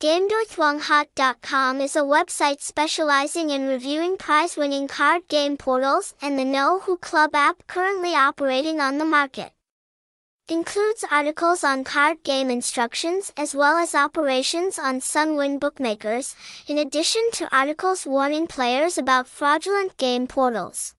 GameDoiThuongHot.com is a website specializing in reviewing prize-winning card game portals and the Know Who Club app currently operating on the market. Includes articles on card game instructions as well as operations on Sunwin bookmakers, in addition to articles warning players about fraudulent game portals.